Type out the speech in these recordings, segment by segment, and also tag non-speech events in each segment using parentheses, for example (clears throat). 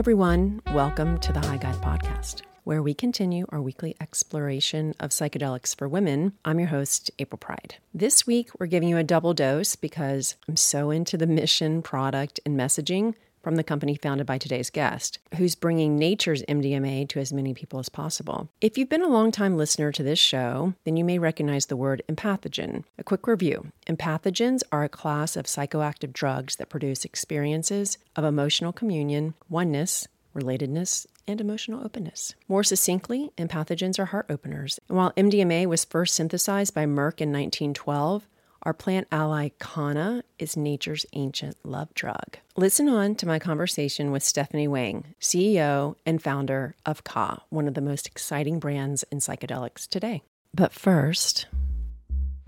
Everyone. Welcome to the High Guide Podcast, where we continue our weekly exploration of psychedelics for women. I'm your host, April Pride. This week, we're giving you a double dose because I'm so into the mission, product, and messaging from the company founded by today's guest, who's bringing nature's MDMA to as many people as possible. If you've been a long-time listener to this show, then you may recognize the word empathogen. A quick review Empathogens are a class of psychoactive drugs that produce experiences of emotional communion, oneness, relatedness, and emotional openness. More succinctly, empathogens are heart openers. And while MDMA was first synthesized by Merck in 1912, our plant ally Kanna is nature's ancient love drug. Listen on to my conversation with Stephanie Wang, CEO and founder of Ka, one of the most exciting brands in psychedelics today. But first,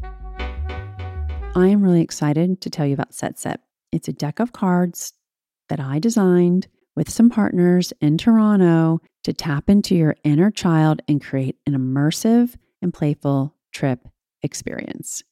I am really excited to tell you about Set Set. It's a deck of cards that I designed with some partners in Toronto to tap into your inner child and create an immersive and playful trip experience.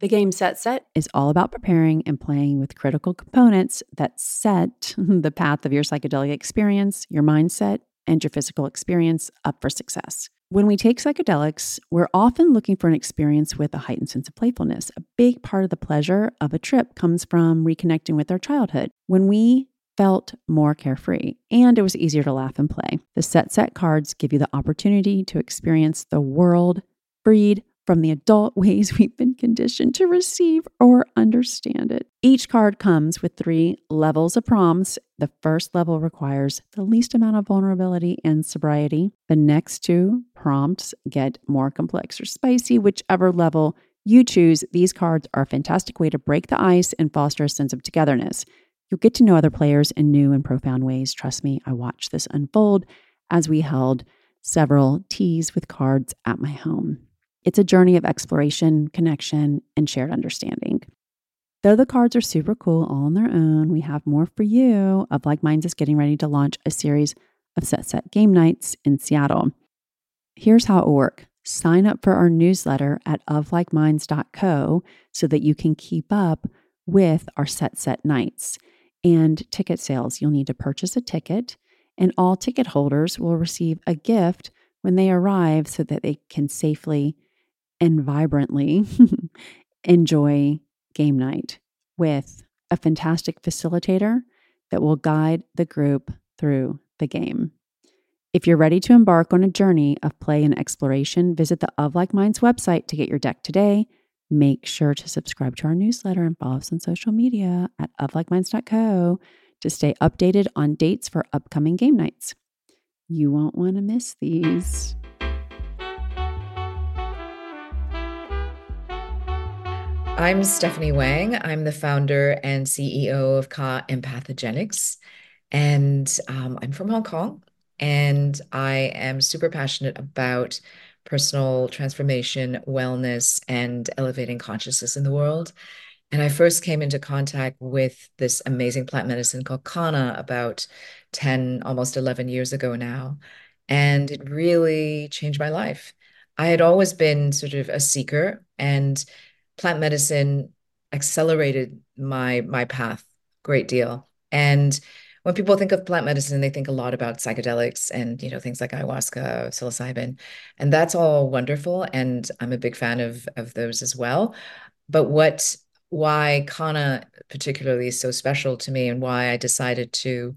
The game Set Set is all about preparing and playing with critical components that set (laughs) the path of your psychedelic experience, your mindset, and your physical experience up for success. When we take psychedelics, we're often looking for an experience with a heightened sense of playfulness. A big part of the pleasure of a trip comes from reconnecting with our childhood. When we felt more carefree and it was easier to laugh and play. The set set cards give you the opportunity to experience the world freed from the adult (laughs) ways we've been conditioned to receive or understand it. Each card comes with three levels of prompts. The first level requires the least amount of vulnerability and sobriety. The next two prompts get more complex or spicy, whichever level you choose. These cards are a fantastic way to break the ice and foster a sense of togetherness. You'll get to know other players in new and profound ways. Trust me, I watched this unfold as we held several teas with cards at my home. It's a journey of exploration, connection, and shared understanding. Though the cards are super cool all on their own, we have more for you. Of Like Minds is getting ready to launch a series of set set game nights in Seattle. Here's how it will work. Sign up for our newsletter at oflikeminds.co so that you can keep up with our set set nights and ticket sales. You'll need to purchase a ticket, and all ticket holders will receive a gift when they arrive so that they can safely and vibrantly (laughs) enjoy game night with a fantastic facilitator that will guide the group through the game. If you're ready to embark on a journey of play and exploration, visit the Of Like Minds website to get your deck today. Make sure to subscribe to our newsletter and follow us on social media at oflikeminds.co to stay updated on dates for upcoming game nights. You won't want to miss these. I'm Stephanie Wang. I'm the founder and CEO of Ka Empathogenics. And um, I'm from Hong Kong. And I am super passionate about personal transformation, wellness, and elevating consciousness in the world. And I first came into contact with this amazing plant medicine called Kanna about 10, almost 11 years ago now. And it really changed my life. I had always been sort of a seeker and plant medicine accelerated my my path great deal. And when people think of plant medicine, they think a lot about psychedelics and you know things like ayahuasca, psilocybin, and that's all wonderful. And I'm a big fan of of those as well. But what why Kanna particularly is so special to me, and why I decided to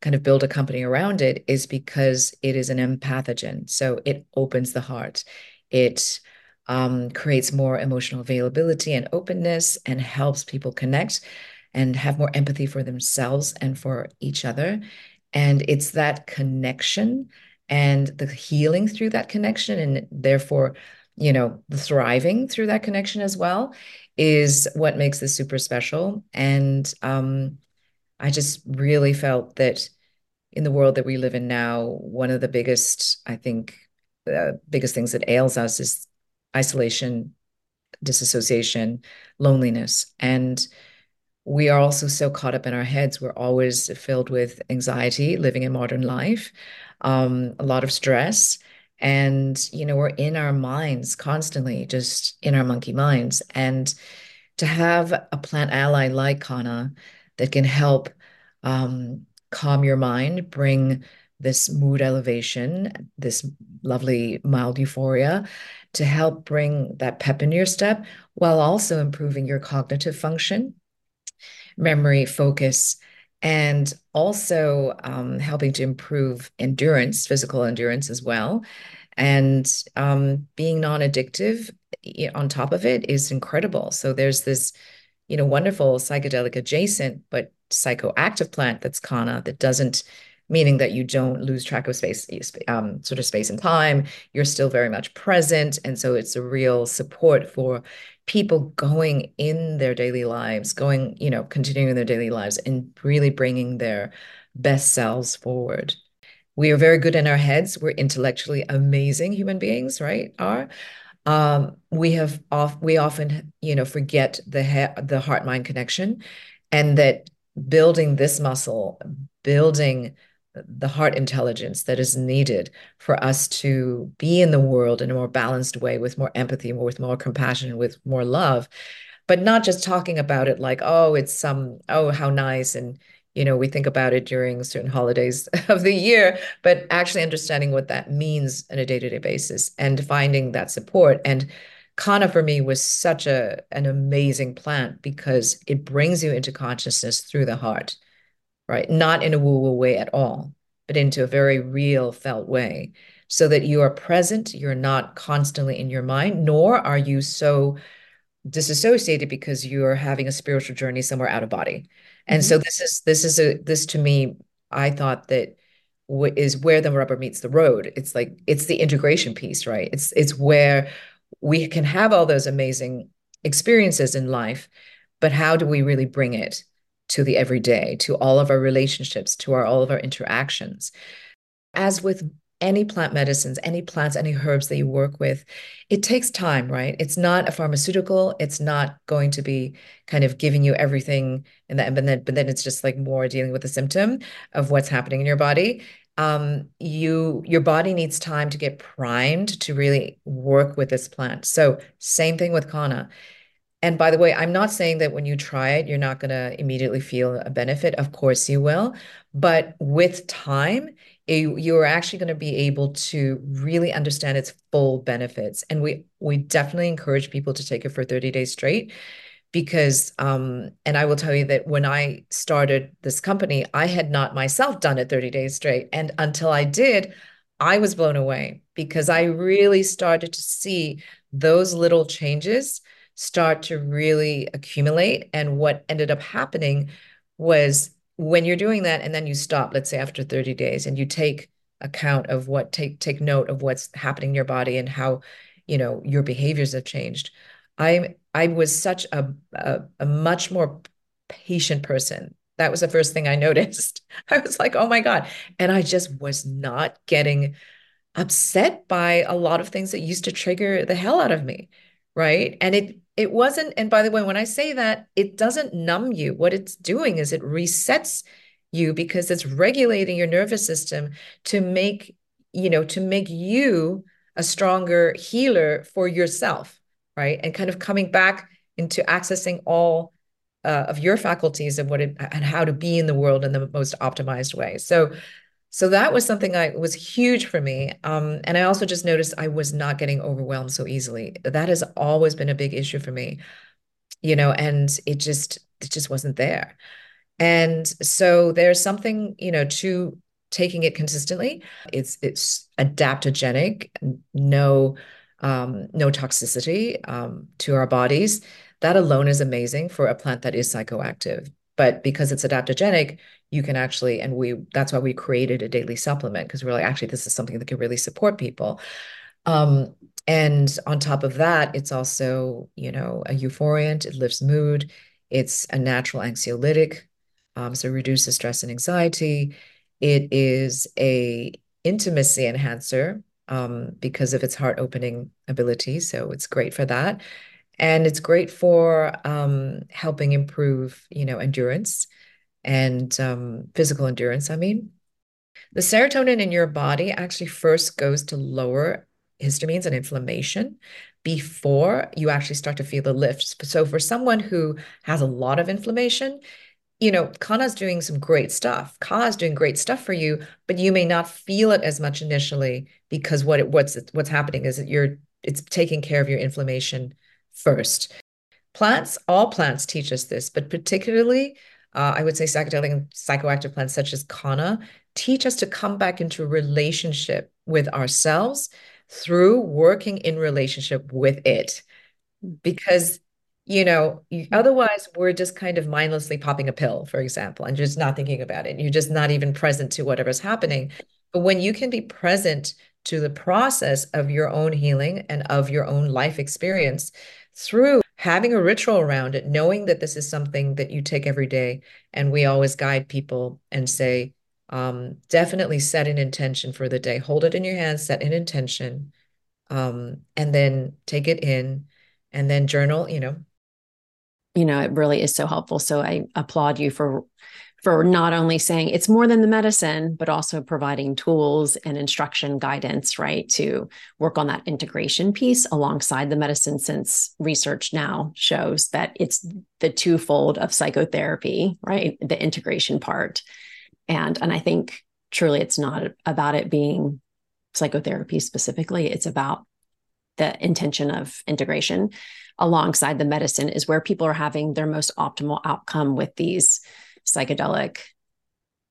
kind of build a company around it, is because it is an empathogen. So it opens the heart. It um, creates more emotional availability and openness and helps people connect and have more empathy for themselves and for each other. And it's that connection and the healing through that connection, and therefore, you know, the thriving through that connection as well, is what makes this super special. And um, I just really felt that in the world that we live in now, one of the biggest, I think, uh, biggest things that ails us is isolation, disassociation, loneliness. And we are also so caught up in our heads. We're always filled with anxiety living in modern life, um, a lot of stress. And, you know, we're in our minds constantly, just in our monkey minds. And to have a plant ally like Kanna that can help um, calm your mind, bring this mood elevation, this lovely mild euphoria to help bring that pep in your step while also improving your cognitive function, memory, focus, and also um, helping to improve endurance, physical endurance as well. And um, being non addictive on top of it is incredible. So there's this, you know, wonderful psychedelic adjacent, but psychoactive plant that's Kanna that doesn't meaning that you don't lose track of space, um, sort of space and time. You're still very much present. And so it's a real support for people going in their daily lives, going, you know, continuing their daily lives and really bringing their best selves forward. We are very good in our heads. We're intellectually amazing human beings, right? Are um, we have off we often you know forget the he- the heart mind connection, and that building this muscle, building the heart intelligence that is needed for us to be in the world in a more balanced way with more empathy with more compassion with more love. But not just talking about it like oh it's some oh how nice and you know we think about it during certain holidays (laughs) of the year but actually understanding what that means on a day-to-day basis and finding that support. And Kanna for me was such a an amazing plant because it brings you into consciousness through the heart right? Not in a woo woo way at all, but into a very real, felt way, so that you are present. You're not constantly in your mind, nor are you so disassociated because you're having a spiritual journey somewhere out of body. And mm-hmm. so this is this is a this to me, I thought that is where the rubber meets the road. It's like it's the integration piece, right? It's it's where we can have all those amazing experiences in life, but how do we really bring it to the everyday, to all of our relationships, to our all of our interactions. As with any plant medicines, any plants, any herbs that you work with, it takes time, right? It's not a pharmaceutical. It's not going to be kind of giving you everything and then, but then, but then it's just like more dealing with the symptom of what's happening in your body. Um, you your body needs time to get primed to really work with this plant. So same thing with Kanna. And by the way, I'm not saying that when you try it, you're not going to immediately feel a benefit. Of course, you will. But with time, you, you're actually going to be able to really understand its full benefits. And we we definitely encourage people to take it for 30 days straight because um, and I will tell you that when I started this company, I had not myself done it 30 days straight. And until I did, I was blown away because I really started to see those little changes start to really accumulate. And what ended up happening was when you're doing that and then you stop, let's say after 30 days, and you take account of what take take note of what's happening in your body and how you know your behaviors have changed. I I was such a, a, a much more patient person. That was the first thing I (laughs) noticed. I was like, oh my God. And I just was not getting upset by a lot of things that used to trigger the hell out of me. Right. And it it wasn't and by the way when i say that it doesn't numb you. What it's doing is it resets you because it's regulating your nervous system to make you know to make you a stronger healer for yourself right? And kind of coming back into accessing all uh, of your faculties of what it and how to be in the world in the most optimized way. So so that was something I was huge for me. Um, and I also just noticed I was not getting overwhelmed so easily. That has always been a big issue for me, you know, and it just it just wasn't there. And so there's something, you know, to taking it consistently. It's it's adaptogenic, no um, no toxicity um, to our bodies. That alone is amazing for a plant that is psychoactive. But because it's adaptogenic, you can actually, and we that's why we created a daily supplement because we're like, actually, this is something that can really support people. Um, and on top of that, it's also, you know, a euphoriant, it lifts mood, it's a natural anxiolytic, um, so reduces stress and anxiety. It is a intimacy enhancer um, because of its heart opening ability. So it's great for that. And it's great for um, helping improve, you know, endurance and um, physical endurance. I mean, the serotonin in your body actually first goes to lower histamines and inflammation before you actually start to feel the lifts. So for someone who has a lot of inflammation, you know, Kanna's doing some great stuff. Ka is doing great stuff for you, but you may not feel it as much initially because what it, what's what's happening is that you're it's taking care of your inflammation first. Plants, all plants teach us this, but particularly, uh, I would say psychedelic and psychoactive plants such as Kanna teach us to come back into relationship with ourselves through working in relationship with it. Because, you know, otherwise we're just kind of mindlessly popping a pill, for example, and just not thinking about it. You're just not even present to whatever's happening. But when you can be present to the process of your own healing and of your own life experience through having a ritual around it, knowing that this is something that you take every day. And we always guide people and say, um, definitely set an intention for the day. Hold it in your hands, set an intention, um, and then take it in and then journal, you know. You know, it really is so helpful. So I applaud you for for not only saying it's more than the medicine, but also providing tools and instruction guidance, right, to work on that integration piece alongside the medicine, since research now shows that it's the twofold of psychotherapy, right? The integration part and and i think truly it's not about it being psychotherapy specifically it's about the intention of integration alongside the medicine is where people are having their most optimal outcome with these psychedelic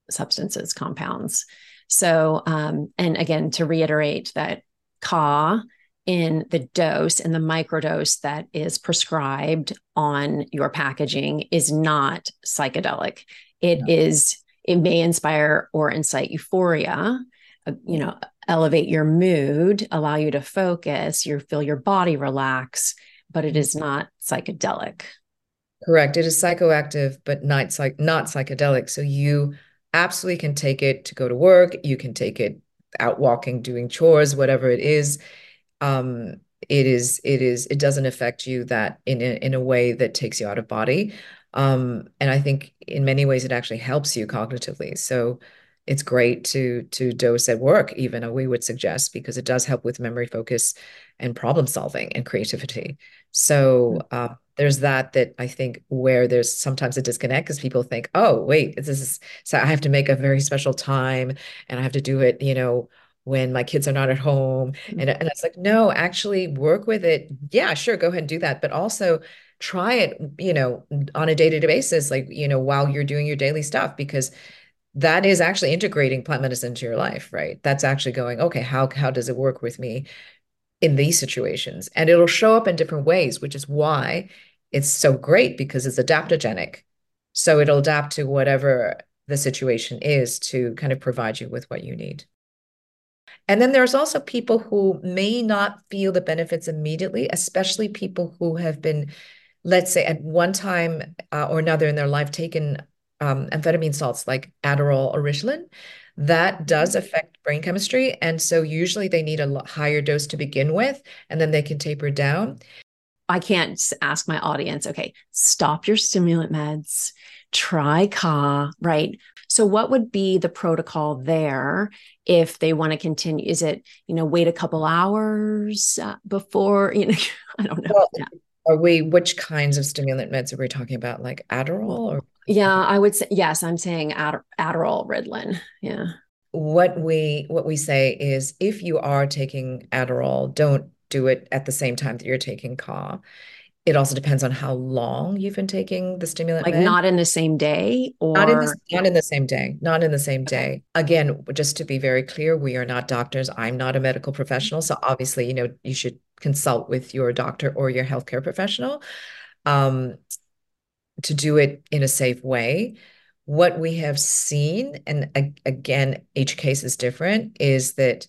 substances compounds. So um, and again to reiterate that ka in the dose and the microdose that is prescribed on your packaging is not psychedelic. It no. is it may inspire or incite euphoria uh, you know elevate your mood allow you to focus you feel your body relax but it is not psychedelic correct. It is psychoactive but not psych not psychedelic. So you absolutely can take it to go to work. You can take it out walking doing chores whatever it is. Um it is it is it doesn't affect you that in a, in a way that takes you out of body. Um, and I think in many ways it actually helps you cognitively. So it's great to to dose at work, even uh, we would suggest, because it does help with memory focus and problem solving and creativity. So uh, there's that that I think where there's sometimes a disconnect because people think, oh, wait, this is so I have to make a very special time and I have to do it, you know, when my kids are not at home. And, and it's like, no, actually work with it. Yeah, sure, go ahead and do that. But also try it, you know, on a day-to-day basis, like, you know, while you're doing your daily stuff, because that is actually integrating plant medicine into your life, right? That's actually going, okay, how how does it work with me in these situations? And it'll show up in different ways, which is why it's so great because it's adaptogenic. So it'll adapt to whatever the situation is to kind of provide you with what you need. And then there's also people who may not feel the benefits immediately, especially people who have been let's say at one time uh, or another in their life taken um, amphetamine salts like Adderall or Ritalin, that does mm-hmm. affect brain chemistry. And so usually they need a higher dose to begin with, and then they can taper down. I can't ask my audience, okay, stop your stimulant meds, try Ka, right? So what would be the protocol there if they want to continue? Is it, you know, wait a couple hours uh, before, you know, (laughs) I don't know. Well, yeah. Are we, which kinds of stimulant meds are we talking about? Like Adderall or? Yeah, I would say, yes, I'm saying Ad, Adderall, Ritalin. Yeah. What we, what we say is if you are taking Adderall, don't do it at the same time that you're taking Ka. It also depends on how long you've been taking the stimulant. Like med. not in the same day or not in the, not in the same day. Not in the same day. Again, just to be very clear, we are not doctors. I'm not a medical professional. So obviously, you know, you should consult with your doctor or your healthcare professional um, to do it in a safe way. what we have seen, and again, each case is different, is that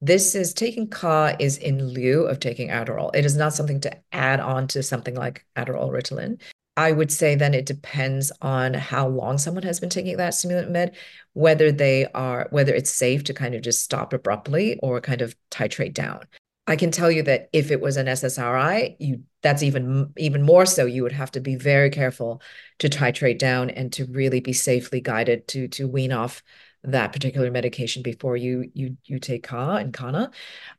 this is taking Ka is in lieu of taking Adderall. It is not something to add on to something like Adderall Ritalin. I would say then it depends on how long someone has been taking that stimulant med, whether they are whether it's safe to kind of just stop abruptly or kind of titrate down. I can tell you that if it was an SSRI, you that's even even more so. You would have to be very careful to titrate down and to really be safely guided to to wean off that particular medication before you you you take Ka and Kanna.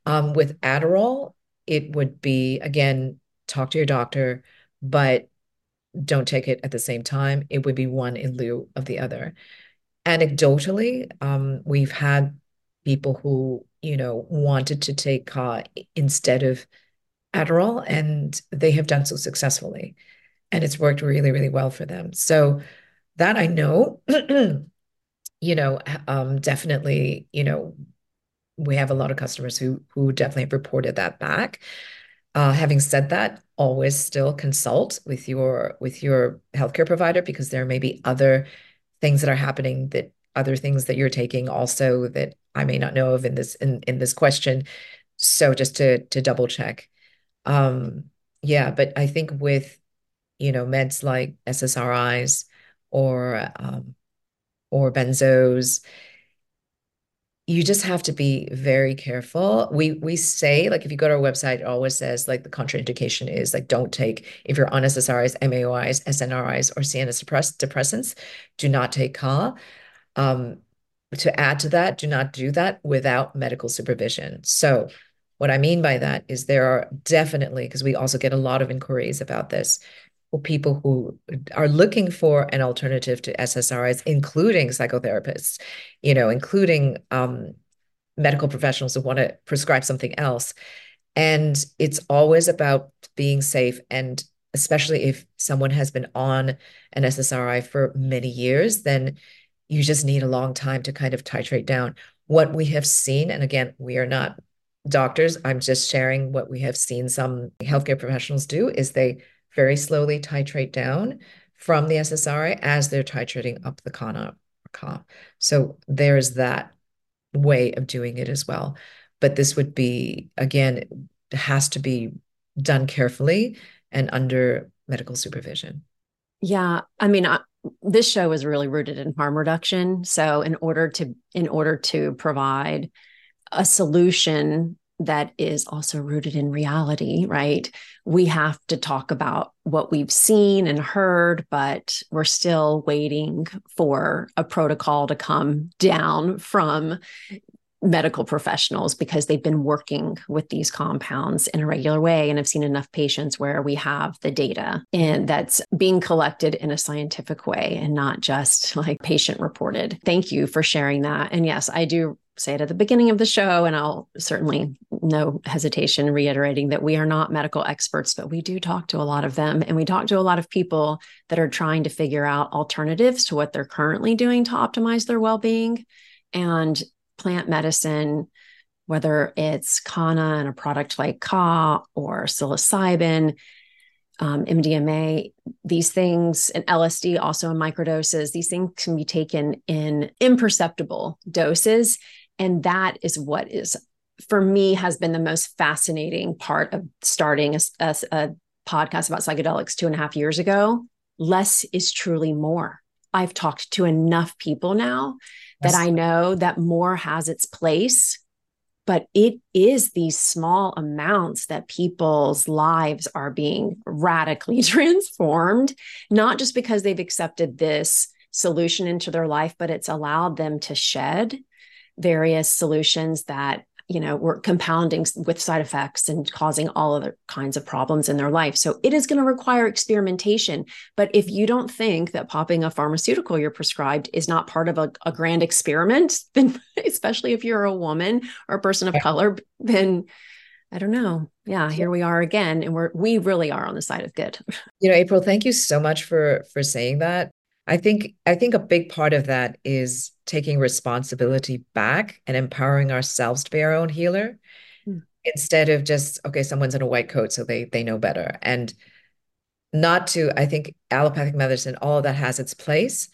Um, with Adderall, it would be again talk to your doctor, but don't take it at the same time. It would be one in lieu of the other. Anecdotally, um, we've had people who you know wanted to take Ka instead of Adderall, and they have done so successfully, and it's worked really really well for them. So that I know. (clears throat) you know, um, definitely, you know, we have a lot of customers who who definitely have reported that back. Uh, having said that, always still consult with your with your healthcare provider because there may be other things that are happening that other things that you're taking also that I may not know of in this in in this question. So just to to double check. Um, yeah, but I think with you know meds like SSRIs or um, or benzos you just have to be very careful. We we say like if you go to our website, it always says like the contraindication is like don't take if you're on SSRIs, MAOIs, SNRIs, or CNS depress- depressants, do not take Ka. Um, to add to that, do not do that without medical supervision. So what I mean by that is there are definitely because we also get a lot of inquiries about this for people who are looking for an alternative to SSRIs, including psychotherapists, you know, including um, medical professionals who want to prescribe something else. And it's always about being safe. And especially if someone has been on an SSRI for many years, then you just need a long time to kind of titrate down. What we have seen, and again, we are not doctors, I'm just sharing what we have seen some healthcare professionals do, is they very slowly titrate down from the SSRI as they're titrating up the Ka. So there's that way of doing it as well. But this would be, again, has to be done carefully and under medical supervision. Yeah, I mean, I, this show is really rooted in harm reduction. So in order to in order to provide a solution that is also rooted in reality, right? We have to talk about what we've seen and heard, but we're still waiting for a protocol to come down from medical professionals because they've been working with these compounds in a regular way and have seen enough patients where we have the data and that's being collected in a scientific way and not just like patient reported. Thank you for sharing that. And yes, I do say it at the beginning of the show, and I'll certainly no hesitation reiterating that we are not medical experts, but we do talk to a lot of them. And we talk to a lot of people that are trying to figure out alternatives to what they're currently doing to optimize their well being. And plant medicine, whether it's Kanna and a product like Ka or psilocybin, um, MDMA, these things, and LSD also in microdoses, these things can be taken in imperceptible doses. And that is what is for me has been the most fascinating part of starting a, a, a podcast about psychedelics two and a half years ago. Less is truly more i've talked to enough people now yes. that i know that more has its place but it is these small amounts that people's lives are being radically (laughs) transformed not just because they've accepted this solution into their life but it's allowed them to shed various solutions that you know were compounding with side effects and causing all other kinds of problems in their life so it is going to require experimentation but if you don't think that popping a pharmaceutical you're prescribed is not part of a, a grand experiment (laughs) then especially if you're a woman or a person of color then I don't know. Yeah, here we are again, and we're we really are on the side of good. (laughs) You know, April, thank you so much for for saying that. I think I think a big part of that is taking responsibility back and empowering ourselves to be our own healer mm. instead of just okay someone's in a white coat so they they know better and not to I think allopathic medicine all of that has its place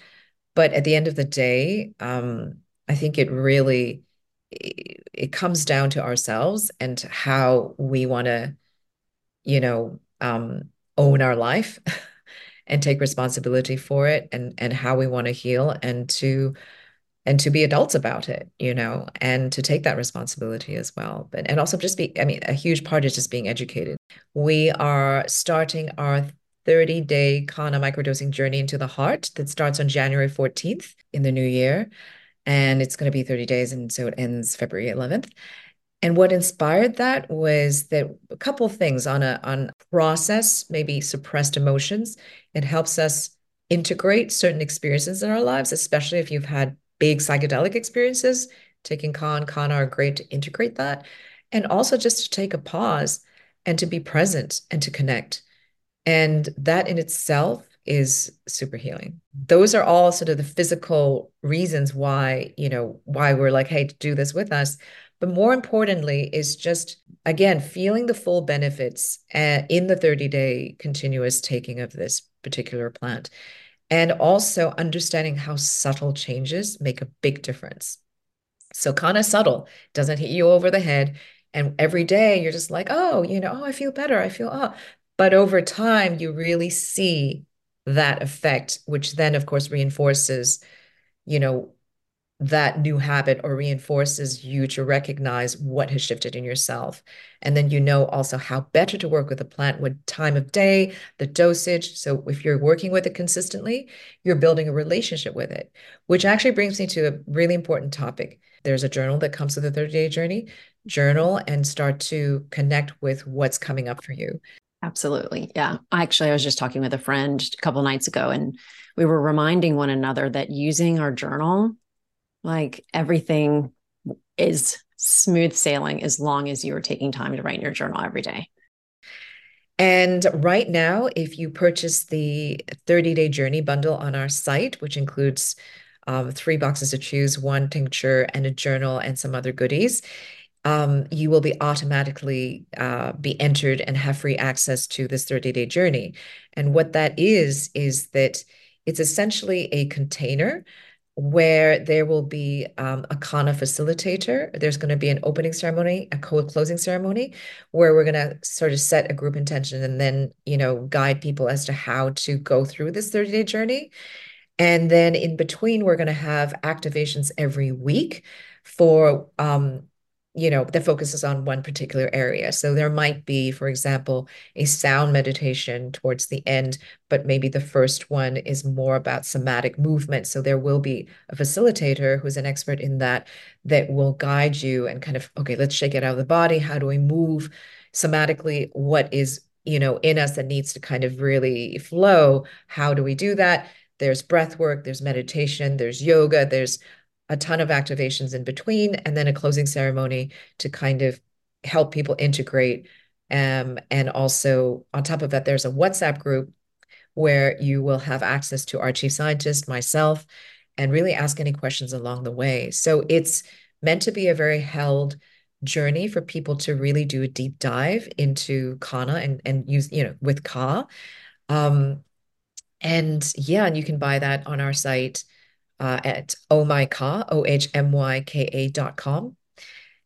But at the end of the day, um, I think it really it, it comes down to ourselves and how we want to, you know, um, own our life (laughs) and take responsibility for it and and how we want to heal and to and to be adults about it, you know, and to take that responsibility as well. But and also just be, I mean, a huge part is just being educated. We are starting our 30 day Kanna microdosing journey into the heart that starts on January 14th in the new year. And it's going to be 30 days. And so it ends February 11th. And what inspired that was that a couple of things on a on process, maybe suppressed emotions. It helps us integrate certain experiences in our lives, especially if you've had big psychedelic experiences. Taking Ka, Kanna are great to integrate that. And also just to take a pause and to be present and to connect. And that in itself is super healing. Those are all sort of the physical reasons why, you know, why we're like, hey, do this with us. But more importantly, is just again feeling the full benefits uh, in the 30 day continuous taking of this particular plant. And also understanding how subtle changes make a big difference. So, kind of subtle, doesn't hit you over the head. And every day you're just like, oh, you know, oh, I feel better. I feel, oh, but over time, you really see that effect, which then, of course, reinforces, you know, that new habit or reinforces you to recognize what has shifted in yourself. And then you know also how better to work with a plant, what time of day, the dosage. So if you're working with it consistently, you're building a relationship with it, which actually brings me to a really important topic. There's a journal that comes with the 30 day journey. Journal and start to connect with what's coming up for you. Absolutely. Yeah. Actually, I was just talking with a friend a couple nights ago, and we were reminding one another that using our journal, like everything is smooth sailing as long as you are taking time to write in your journal every day. And right now, if you purchase the 30 day journey bundle on our site, which includes um, three boxes to choose, one tincture and a journal and some other goodies, um, you will be automatically uh, be entered and have free access to this 30 day journey. And what that is, is that it's essentially a container where there will be um, a Kanna facilitator. There's going to be an opening ceremony, a closing ceremony, where we're going to sort of set a group intention and then, you know, guide people as to how to go through this 30 day journey. And then in between, we're going to have activations every week for um, you know, that focuses on one particular area. So there might be, for example, a sound meditation towards the end, but maybe the first one is more about somatic movement. So there will be a facilitator who's an expert in that that will guide you and kind of, okay, let's shake it out of the body. How do we move somatically? What is, you know, in us that needs to kind of really flow? How do we do that? There's breath work, there's meditation, there's yoga, there's a ton of activations in between, and then a closing ceremony to kind of help people integrate. Um, and also, on top of that, there's a WhatsApp group where you will have access to our chief scientist, myself, and really ask any questions along the way. So it's meant to be a very held journey for people to really do a deep dive into Kanna and and use you know with Ka. Um, and yeah, and you can buy that on our site uh, at ohmyka, O-H-M-Y-K-A dot com.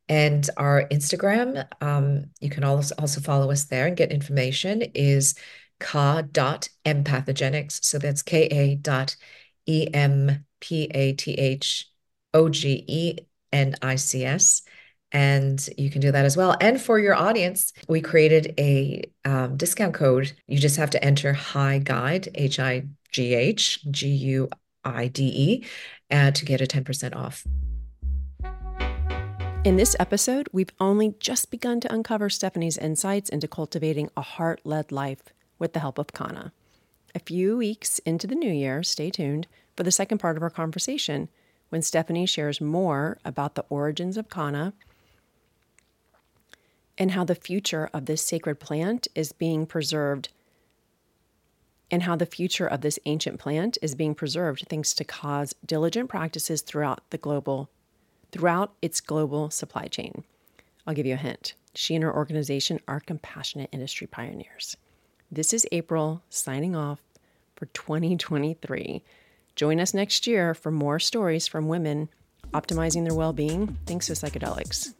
And our Instagram, um, you can also, also follow us there and get information, is ka.empathogenics. So that's K-A dot E-M-P-A-T-H-O-G-E-N-I-C-S. And you can do that as well. And for your audience, we created a um, discount code. You just have to enter High Guide, H I G H G U IDE uh, to get a 10% off. In this episode, we've only just begun to uncover Stephanie's insights into cultivating a heart led life with the help of Kanna. A few weeks into the new year, stay tuned for the second part of our conversation when Stephanie shares more about the origins of Kanna and how the future of this sacred plant is being preserved and how the future of this ancient plant is being preserved thanks to Ka's diligent practices throughout the global throughout its global supply chain. I'll give you a hint. She and her organization are compassionate industry pioneers. This is April signing off for 2023. Join us next year for more stories from women optimizing their well being thanks to psychedelics.